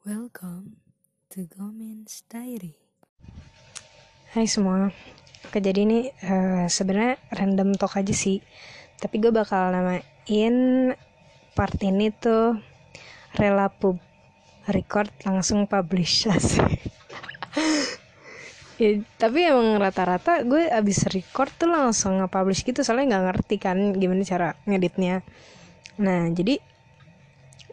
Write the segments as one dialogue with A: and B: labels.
A: Welcome to Gomen's Diary.
B: Hai semua, Oke jadi ini eh, sebenarnya random talk aja sih. Tapi gue bakal namain part ini tuh Rela Pub Record langsung publish. Ya, Tapi emang rata-rata gue abis record tuh langsung nge-publish gitu Soalnya nggak ngerti kan gimana cara ngeditnya. Nah jadi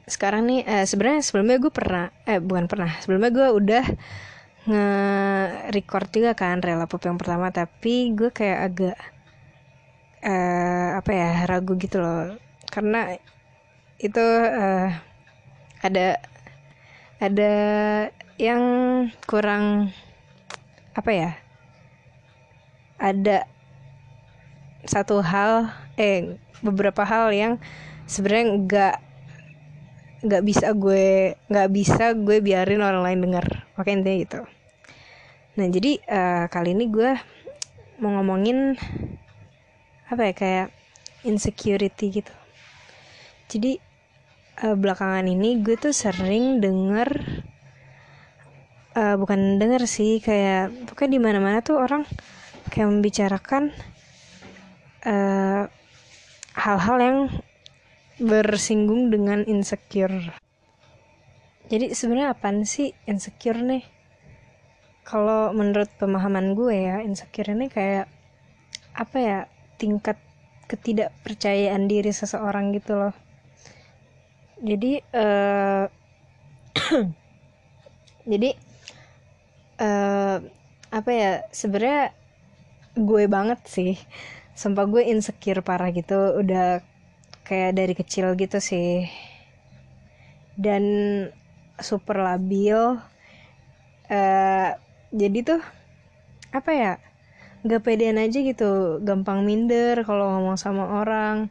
B: sekarang nih eh, sebenarnya sebelumnya gue pernah eh bukan pernah sebelumnya gue udah nge-record juga kan rela pop yang pertama tapi gue kayak agak eh, apa ya ragu gitu loh. Karena itu eh, ada ada yang kurang apa ya ada satu hal eh beberapa hal yang sebenarnya nggak nggak bisa gue nggak bisa gue biarin orang lain dengar oke intinya gitu. Nah jadi uh, kali ini gue mau ngomongin apa ya kayak insecurity gitu. Jadi uh, belakangan ini gue tuh sering denger uh, bukan denger sih kayak pokoknya di mana mana tuh orang kayak membicarakan hal-hal uh, hal -hal yang bersinggung dengan insecure. Jadi sebenarnya apa sih insecure nih? Kalau menurut pemahaman gue ya, insecure ini kayak apa ya? Tingkat ketidakpercayaan diri seseorang gitu loh. Jadi uh, jadi uh, apa ya? Sebenarnya gue banget sih. Sumpah gue insecure parah gitu. Udah kayak dari kecil gitu sih. Dan super labil. Uh, jadi tuh apa ya gak pedean aja gitu. Gampang minder kalau ngomong sama orang.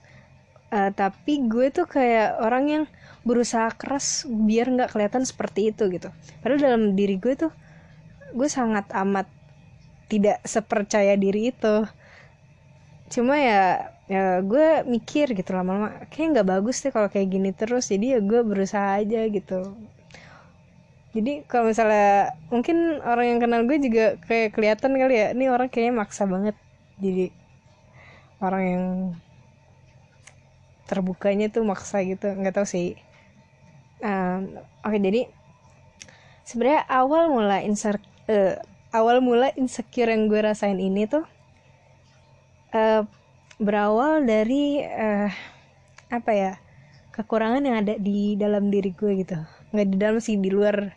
B: Uh, tapi gue tuh kayak orang yang berusaha keras biar nggak kelihatan seperti itu gitu. Padahal dalam diri gue tuh gue sangat amat tidak sepercaya diri itu. Cuma ya ya gue mikir gitu lama-lama kayak nggak bagus deh kalau kayak gini terus jadi ya gue berusaha aja gitu. Jadi kalau misalnya mungkin orang yang kenal gue juga kayak kelihatan kali ya ini orang kayaknya maksa banget. Jadi orang yang terbukanya tuh maksa gitu nggak tahu sih. Um, oke okay, jadi sebenarnya awal mula insert uh, awal mula insecure yang gue rasain ini tuh uh, berawal dari uh, apa ya kekurangan yang ada di dalam diri gue gitu. Nggak di dalam sih di luar.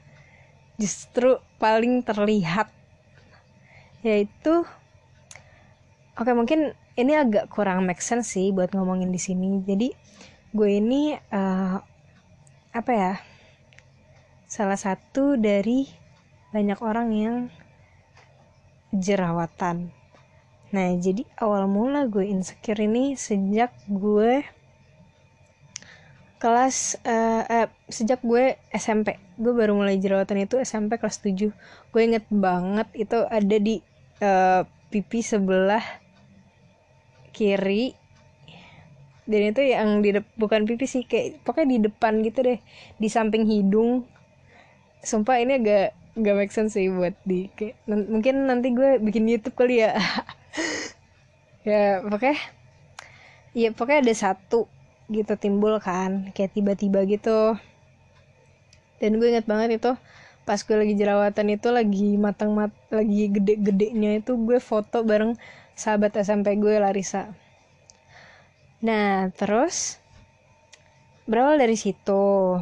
B: Justru paling terlihat. Yaitu oke mungkin ini agak kurang make sense sih buat ngomongin di sini. Jadi gue ini uh, apa ya salah satu dari banyak orang yang jerawatan Nah, jadi awal mula gue insecure ini sejak gue kelas uh, eh, sejak gue SMP. Gue baru mulai jerawatan itu SMP kelas 7. Gue inget banget itu ada di uh, pipi sebelah kiri. Dan itu yang di bukan pipi sih kayak pokoknya di depan gitu deh, di samping hidung. Sumpah ini agak gak make sense sih buat di kayak, mungkin nanti gue bikin YouTube kali ya. ya pokoknya ya pokoknya ada satu gitu timbul kan kayak tiba-tiba gitu. Dan gue inget banget itu pas gue lagi jerawatan itu lagi matang mat lagi gede-gedenya itu gue foto bareng sahabat SMP gue Larissa. Nah terus berawal dari situ.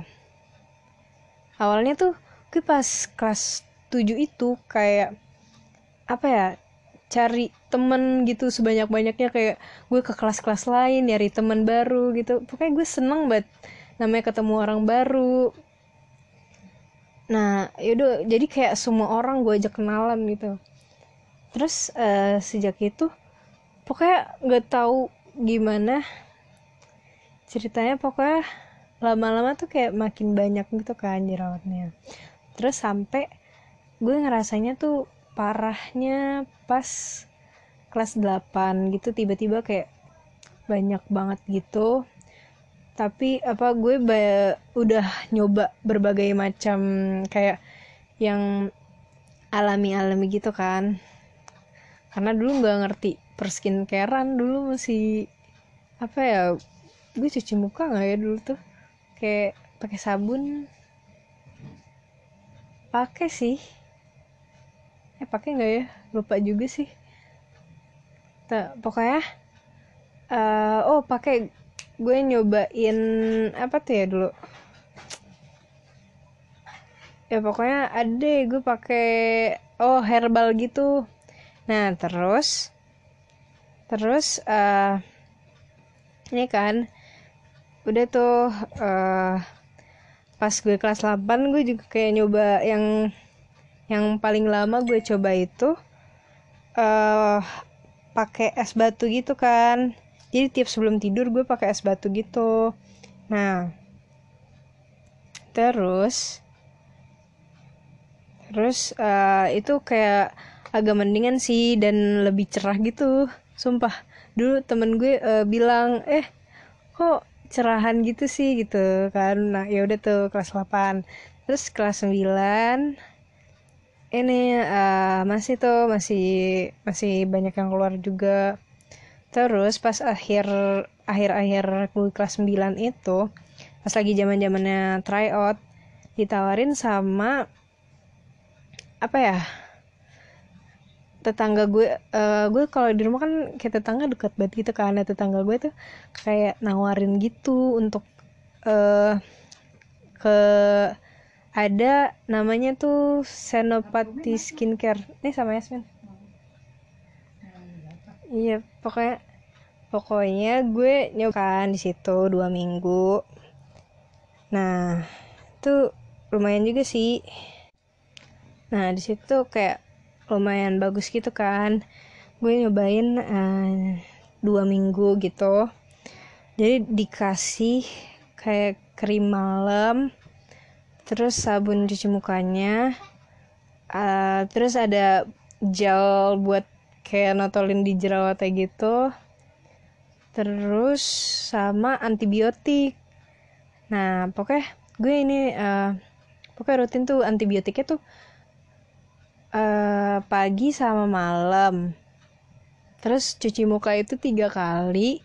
B: Awalnya tuh gue pas kelas 7 itu kayak apa ya cari temen gitu sebanyak banyaknya kayak gue ke kelas-kelas lain nyari temen baru gitu. Pokoknya gue seneng banget namanya ketemu orang baru. Nah yaudah jadi kayak semua orang gue ajak kenalan gitu. Terus uh, sejak itu pokoknya nggak tahu gimana ceritanya. Pokoknya lama-lama tuh kayak makin banyak gitu kan jerawatnya. Terus sampai gue ngerasanya tuh parahnya pas kelas 8 gitu tiba-tiba kayak banyak banget gitu. Tapi apa gue udah nyoba berbagai macam kayak yang alami-alami gitu kan. Karena dulu nggak ngerti perskincarean dulu masih apa ya gue cuci muka nggak ya dulu tuh? Kayak pakai sabun. Pakai sih. Eh pakai nggak ya? Lupa juga sih tak pokoknya eh, oh pakai gue nyobain apa tuh ya dulu? Ya pokoknya ada gue pakai oh herbal gitu. Nah terus terus eh ini kan udah tuh eh pas gue kelas 8 gue juga kayak nyoba yang yang paling lama gue coba itu eh pakai es batu gitu kan. Jadi tiap sebelum tidur gue pakai es batu gitu. Nah terus terus eh, itu kayak agak mendingan sih dan lebih cerah gitu. Sumpah dulu temen gue eh, bilang eh kok cerahan gitu sih? gitu kan. Nah ya udah tuh kelas 8 terus kelas 9 ini eh, masih tuh masih masih banyak yang keluar juga. Terus pas akhir akhir akhir kelas 9 itu pas lagi zaman zamannya tryout ditawarin sama apa ya tetangga gue eh, gue kalau di rumah kan kayak tetangga dekat banget gitu Nah, tetangga gue tuh kayak nawarin gitu untuk eh ke ada namanya tuh Senopati Skincare. Ini sama Yasmin. Iya pokoknya pokoknya gue nyobain di situ dua minggu. Nah itu lumayan juga sih. Nah di situ kayak lumayan bagus gitu kan. Gue nyobain eh, dua minggu gitu. Jadi dikasih kayak krim malam terus sabun cuci mukanya. Eh, terus ada gel buat kayak notolin di jerawatnya gitu. Terus sama antibiotik. Nah pokoknya gue ini eh, pokoknya rutin tuh antibiotiknya tuh eh pagi sama malam. Terus cuci muka itu tiga kali.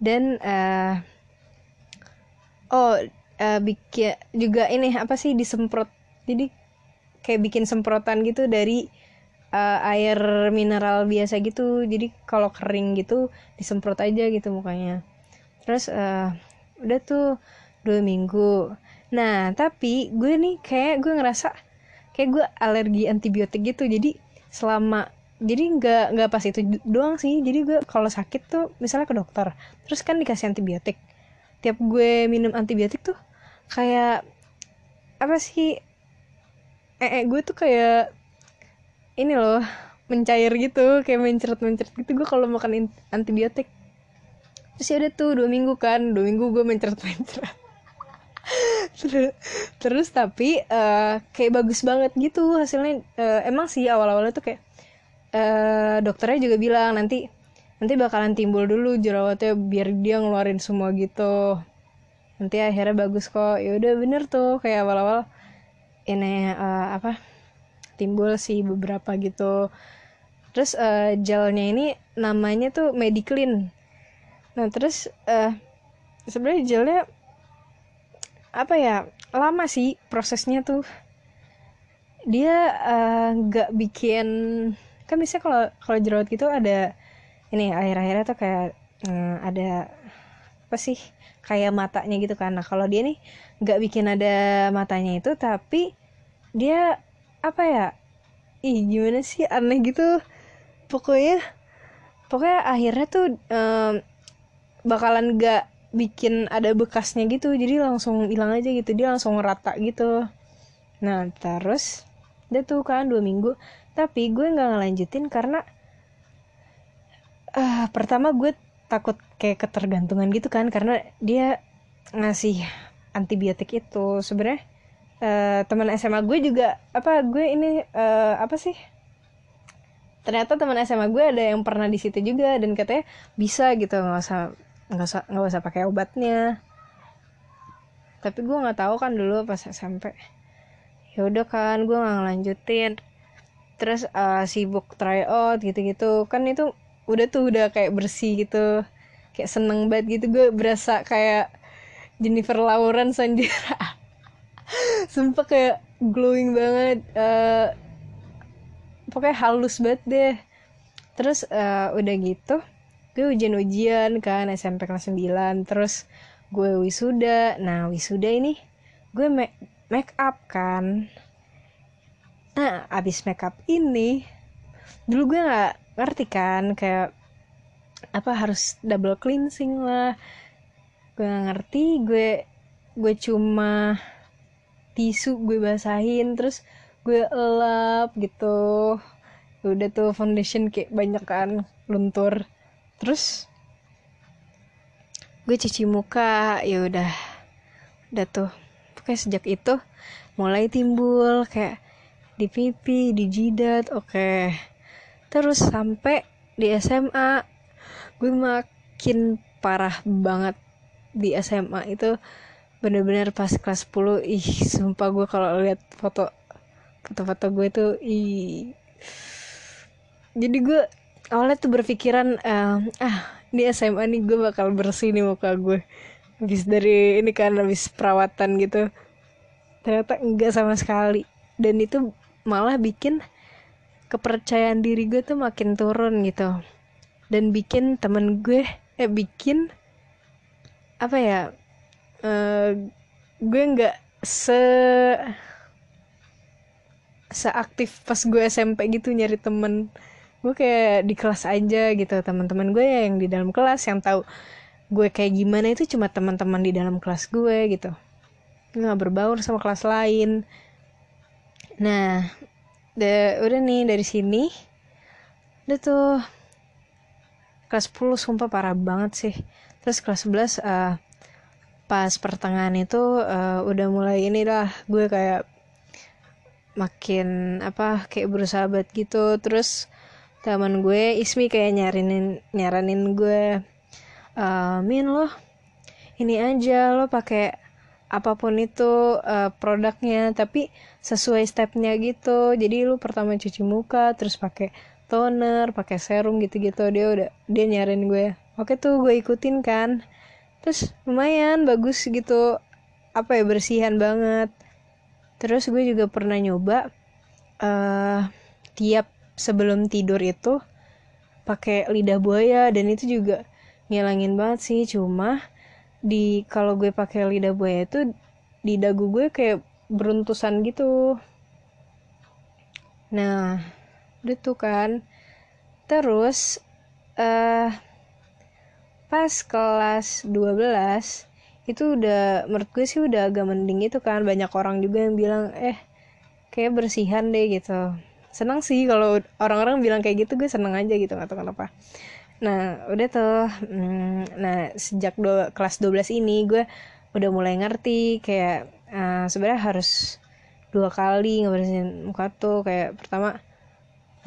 B: Dan eh oh eh, bikin juga ini apa sih disemprot. Jadi kayak bikin semprotan gitu dari eh, air mineral biasa gitu. Jadi kalau kering gitu disemprot aja gitu mukanya. Terus eh, udah tuh dua minggu. Nah tapi gue nih kayak gue ngerasa kayak gue alergi antibiotik gitu. Jadi selama jadi nggak nggak pas itu doang sih. Jadi gue kalau sakit tuh misalnya ke dokter terus kan dikasih antibiotik. Tiap gue minum antibiotik tuh kayak apa sih? Eh, eh gue tuh kayak ini loh mencair gitu kayak mencret mencret gitu. Gue kalau makan antibiotik terus ya udah tuh dua minggu kan. Dua minggu gue mencret mencret terus, terus tapi eh, kayak bagus banget gitu hasilnya. Eh, emang sih awal-awalnya tuh kayak eh, dokternya juga bilang nanti nanti bakalan timbul dulu jerawatnya biar dia ngeluarin semua gitu nanti akhirnya bagus kok. Ya udah bener tuh. Kayak awal-awal ini eh, apa timbul sih beberapa gitu. Terus eh, gelnya ini namanya tuh Mediclean. Nah terus eh, sebenarnya gelnya apa ya lama sih prosesnya tuh. Dia nggak bikin kan biasanya kalau kalau jerawat gitu ada ini akhir-akhirnya tuh kayak eh, ada apa sih? Kayak matanya gitu kan. Nah kalau dia nih nggak bikin ada matanya itu tapi dia apa ya? Ih gimana sih? Aneh gitu. Pokoknya pokoknya akhirnya tuh em, bakalan nggak bikin ada bekasnya gitu. Jadi langsung hilang aja gitu. Dia langsung rata gitu. Nah terus dia tuh kan dua minggu. Tapi gue nggak ngelanjutin karena ah pertama gue takut kayak ketergantungan gitu kan karena dia ngasih antibiotik itu. Sebenarnya eh, teman SMA gue juga apa gue ini eh, apa sih? Ternyata teman SMA gue ada yang pernah di situ juga dan katanya bisa gitu nggak usah nggak usah nggak usah pakai obatnya. Tapi gue nggak tahu kan dulu pas SMP ya udah kan gue nggak ngelanjutin. Terus uh, sibuk try out gitu-gitu. Kan itu udah tuh udah kayak bersih gitu kayak seneng banget gitu. Gue berasa kayak Jennifer Lawrence anjir. Sumpah kayak glowing banget uh, pokoknya halus banget deh. Terus uh, udah gitu gue ujian-ujian kan SMP kelas 9 terus gue wisuda. Nah wisuda ini gue make, make up kan. Nah abis make up ini dulu gue nggak ngerti kan kayak apa harus double cleansing lah. Gue gak ngerti gue gue cuma tisu gue basahin terus gue elap gitu. Udah tuh foundation kayak banyak kan luntur. Terus gue cuci muka ya udah. Udah tuh pokoknya sejak itu mulai timbul kayak di pipi di jidat oke. Terus sampai di SMA gue makin parah banget di SMA itu. Bener-bener pas kelas 10 ih sumpah gue kalau lihat foto foto-foto gue tuh ih. Jadi gue awalnya tuh berpikiran um, ah di SMA nih gue bakal bersih nih muka gue. Habis dari ini kan habis perawatan gitu. Ternyata enggak sama sekali. Dan itu malah bikin kepercayaan diri gue tuh makin turun gitu dan bikin temen gue eh bikin apa ya uh, gue nggak se seaktif pas gue SMP gitu nyari temen. Gue kayak di kelas aja gitu teman-teman gue ya yang di dalam kelas yang tahu gue kayak gimana itu cuma teman-teman di dalam kelas gue gitu. Nggak berbaur sama kelas lain. Nah de, udah nih dari sini. Udah tuh kelas 10 sumpah parah banget sih. Terus kelas 11 uh, pas pertengahan itu uh, udah mulai ini lah gue kayak makin apa kayak bersahabat gitu. Terus teman gue Ismi kayak nyarinin nyaranin gue uh, Min lo ini aja lo pakai apa pun itu uh, produknya tapi sesuai stepnya gitu. Jadi lu pertama cuci muka terus pakai toner pakai serum gitu-gitu. Dia udah dia nyariin gue. Oke tuh gue ikutin kan. Terus lumayan bagus gitu. Apa ya bersihan banget. Terus gue juga pernah nyoba uh, tiap sebelum tidur itu pakai lidah buaya. Dan itu juga ngilangin banget sih. Cuma di kalau gue pakai lidah buaya itu di dagu gue kayak beruntusan gitu. Nah udah tuh kan. Terus uh, pas kelas 12 itu udah menurut gue sih udah agak mending itu kan. Banyak orang juga yang bilang eh kayak bersihan deh gitu. Senang sih kalau orang-orang bilang kayak gitu gue seneng aja gitu atau kenapa. Nah udah tuh hmm, nah sejak do, kelas 12 ini gue udah mulai ngerti kayak uh, sebenarnya harus dua kali ngebersihin muka tuh. Kayak pertama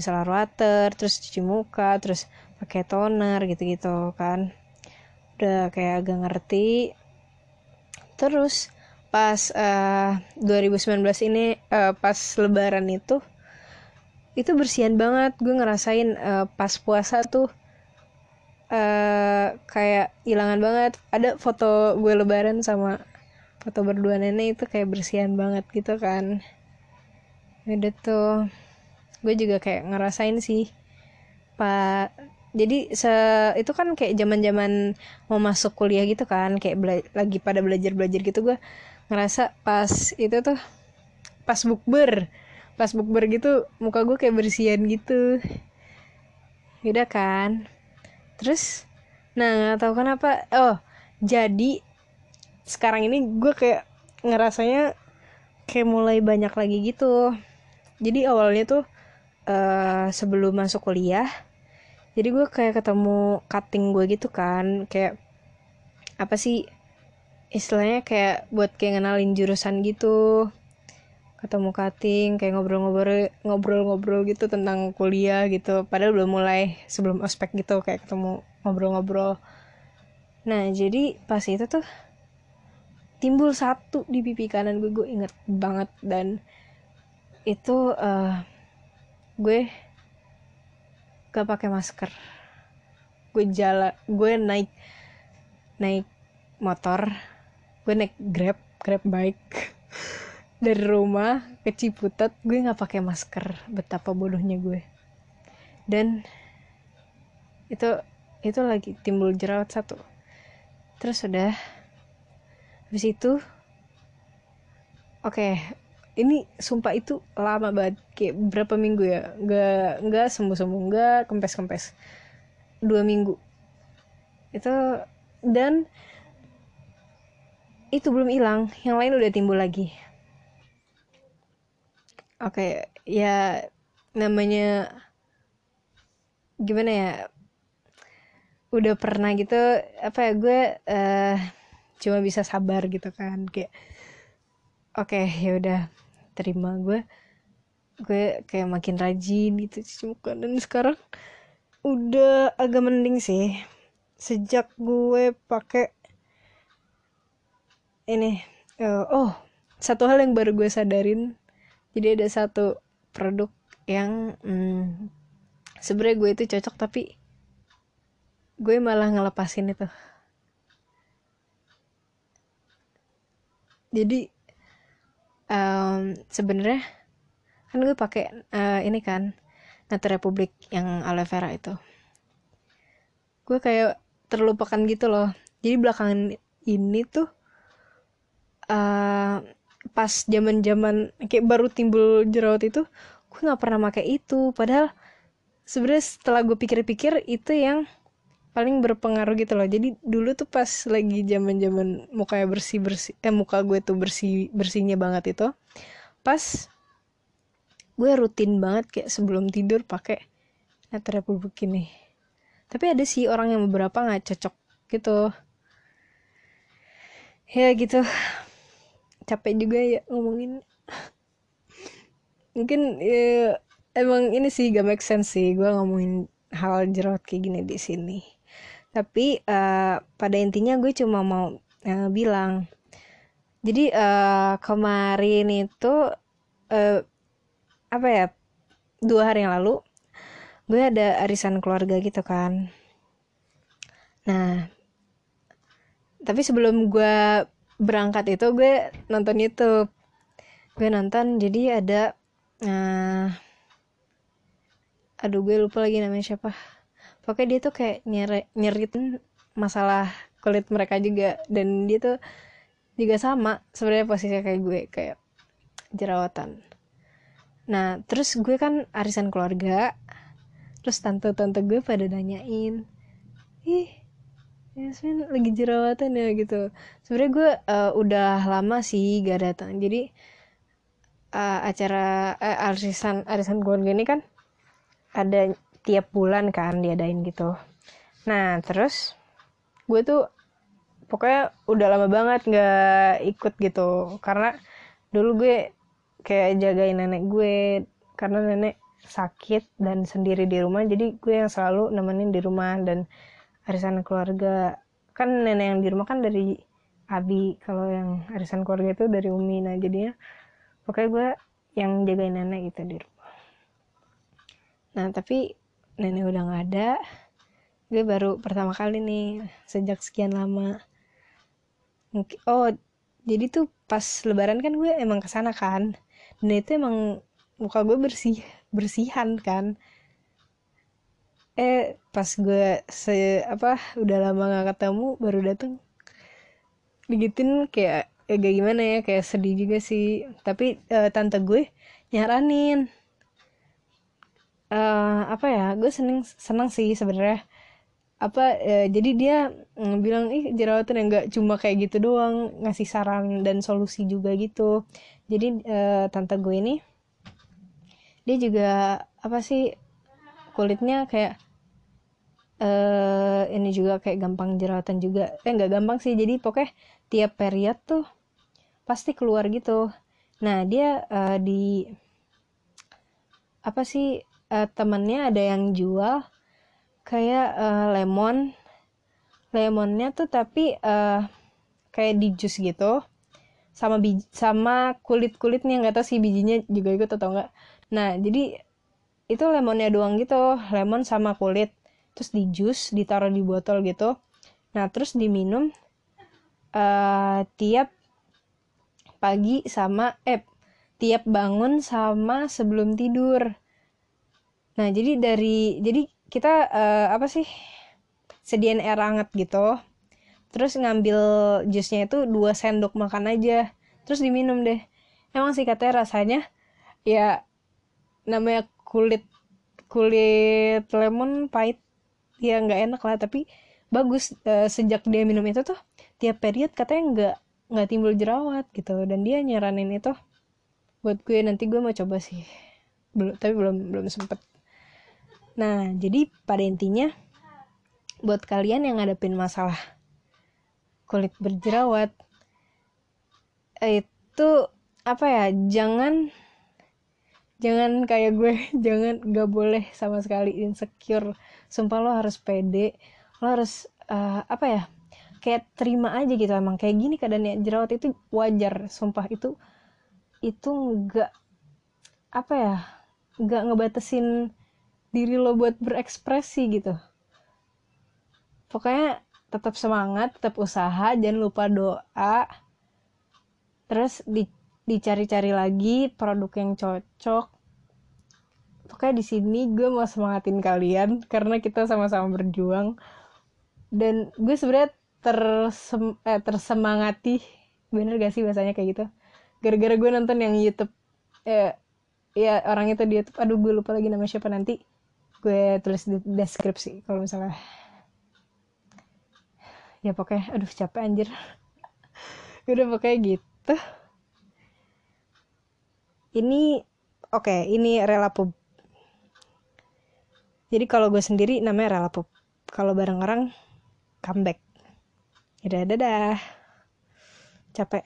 B: misalnya water terus cuci muka terus pakai toner gitu-gitu kan. Udah kayak agak ngerti. Terus pas uh, eh, 2019 ini uh, pas lebaran itu itu bersihan banget. Gue ngerasain uh, pas puasa tuh uh, kayak hilangan banget. Ada foto gue lebaran sama foto berdua nenek itu kayak bersihan banget gitu kan. Udah tuh gue juga kayak ngerasain sih. Pak jadi se itu kan kayak zaman zaman mau masuk kuliah gitu kan kayak lagi pada belajar belajar gitu gue ngerasa pas itu tuh pas bukber. Pas bukber gitu muka gue kayak bersihan gitu. Udah kan? Terus nah nggak tahu kenapa oh jadi sekarang ini gue kayak ngerasanya kayak mulai banyak lagi gitu. Jadi awalnya tuh uh, sebelum masuk kuliah. Jadi gue kayak ketemu cutting gue gitu kan kayak apa sih istilahnya kayak buat kayak ngenalin jurusan gitu. Ketemu cutting kayak ngobrol-ngobrol ngobrol-ngobrol gitu tentang kuliah gitu. Padahal belum mulai sebelum ospek gitu kayak ketemu ngobrol-ngobrol. Nah jadi pas itu tuh timbul satu di pipi kanan gue gue inget banget. Dan itu uh, gue gak pakai masker. Gue jalan gue naik naik motor gue naik grab grab bike dari rumah ke Ciputat gue nggak pakai masker. Betapa bodohnya gue. Dan itu itu lagi timbul jerawat satu. Terus udah habis itu oke ini sumpah itu lama banget. Kayak berapa minggu ya? Nggak nggak sembuh sembuh nggak kempes kempes dua minggu. Itu dan itu belum hilang. Yang lain udah timbul lagi. Oke okay, ya namanya gimana ya? Udah pernah gitu apa ya gue uh, cuma bisa sabar gitu kan. Kayak oke okay, ya udah. Terima gue. Gue kayak makin rajin gitu cuci muka. Dan sekarang udah agak mending sih. Sejak gue pakai ini uh, oh satu hal yang baru gue sadarin. Jadi ada satu produk yang hmm, sebenarnya gue itu cocok tapi gue malah ngelepasin itu. Jadi um, sebenarnya kan gue pakai uh, ini kan Nata Republik yang aloe vera itu. Gue kayak terlupakan gitu loh. Jadi belakangan ini tuh uh, pas zaman zaman kayak baru timbul jerawat itu gue nggak pernah pakai itu. Padahal sebenarnya setelah gue pikir-pikir itu yang paling berpengaruh gitu loh. Jadi dulu tuh pas lagi zaman zaman mukanya bersih bersih eh muka gue tuh bersih bersihnya banget itu pas gue rutin banget kayak sebelum tidur pakai Natura Republik ini. Tapi ada sih orang yang beberapa nggak cocok gitu. Ya gitu. Capek juga ya ngomongin. Mungkin ya, emang ini sih gak make sense sih gue ngomongin hal jerawat kayak gini di sini tapi uh, pada intinya gue cuma mau uh, bilang jadi uh, kemarin itu uh, apa ya dua hari yang lalu gue ada arisan keluarga gitu kan. Nah tapi sebelum gue berangkat itu gue nonton YouTube. Gue nonton jadi ada uh, aduh gue lupa lagi namanya siapa pokoknya dia tuh kayak nyeri nyeritin masalah kulit mereka juga. Dan dia tuh juga sama sebenarnya posisinya kayak gue kayak jerawatan. Nah terus gue kan arisan keluarga. Terus tante-tante gue pada nanyain ih Yasmin lagi jerawatan ya? Gitu. Sebenarnya gue uh, udah lama sih gak datang. Jadi uh, acara uh, arisan arisan keluarga ini kan ada tiap bulan kan diadain gitu. Nah terus gue tuh pokoknya udah lama banget nggak ikut gitu. Karena dulu gue kayak jagain nenek gue karena nenek sakit dan sendiri di rumah jadi gue yang selalu nemenin di rumah dan arisan keluarga. Kan nenek yang di rumah kan dari abi kalau yang arisan keluarga itu dari umi. Nah jadinya pokoknya gue yang jagain nenek gitu di rumah. Nah tapi nenek udah nggak ada. Gue baru pertama kali nih sejak sekian lama. Oh jadi tuh pas lebaran kan gue emang ke sana kan. Dan itu emang muka gue bersih bersihan kan. Eh pas gue se apa udah lama gak ketemu baru dateng. Digituin kayak agak gimana ya kayak sedih juga sih. Tapi uh, tante gue nyaranin uh, apa ya gue seneng seneng sih sebenarnya. Apa uh, jadi dia mm, bilang ih jerawatan yang nggak cuma kayak gitu doang ngasih saran dan solusi juga gitu. Jadi uh, tante gue ini dia juga apa sih kulitnya kayak uh, ini juga kayak gampang jerawatan juga. Eh nggak gampang sih jadi pokoknya tiap period tuh pasti keluar gitu. Nah dia uh, di apa sih uh, temennya ada yang jual kayak uh, lemon. Lemonnya tuh tapi uh, kayak di jus gitu. Sama biji sama kulit kulitnya nggak tahu sih bijinya juga ikut atau enggak nah jadi itu lemonnya doang gitu. Lemon sama kulit. Terus di jus ditaruh di botol gitu. Nah terus diminum uh, tiap pagi sama eh tiap bangun sama sebelum tidur nah jadi dari jadi kita uh, apa sih sediain air hangat gitu. Terus ngambil jusnya itu dua sendok makan aja. Terus diminum deh. Emang sih katanya rasanya ya namanya kulit kulit lemon pahit ya nggak enak lah tapi bagus. E, sejak dia minum itu tuh tiap period katanya nggak nggak timbul jerawat gitu. Dan dia nyaranin itu buat gue. Nanti gue mau coba sih. Belum tapi belum belum sempet nah jadi pada intinya buat kalian yang ngadepin masalah kulit berjerawat itu apa ya jangan jangan kayak gue jangan nggak boleh sama sekali insecure. Sumpah lo harus pede lo harus uh, apa ya kayak terima aja gitu. Emang kayak gini keadaannya jerawat itu wajar. Sumpah itu itu nggak apa ya nggak ngebatesin diri lo buat berekspresi gitu. Pokoknya tetap semangat tetap usaha jangan lupa doa. Terus di dicari-cari lagi produk yang cocok. Pokoknya di sini gue mau semangatin kalian karena kita sama-sama berjuang. Dan gue sebenarnya tersem eh, tersemangati bener gak sih bahasanya kayak gitu? Gara-gara gue nonton yang YouTube eh, ya orang itu di YouTube. Aduh gue lupa lagi nama siapa nanti gue tulis di deskripsi kalau misalnya. Ya pokoknya aduh capek anjir. Udah pokoknya gitu. Ini oke okay, ini rela pub. Jadi kalau gue sendiri namanya rela pub. Kalau bareng orang comeback. Dadah dadah. Capek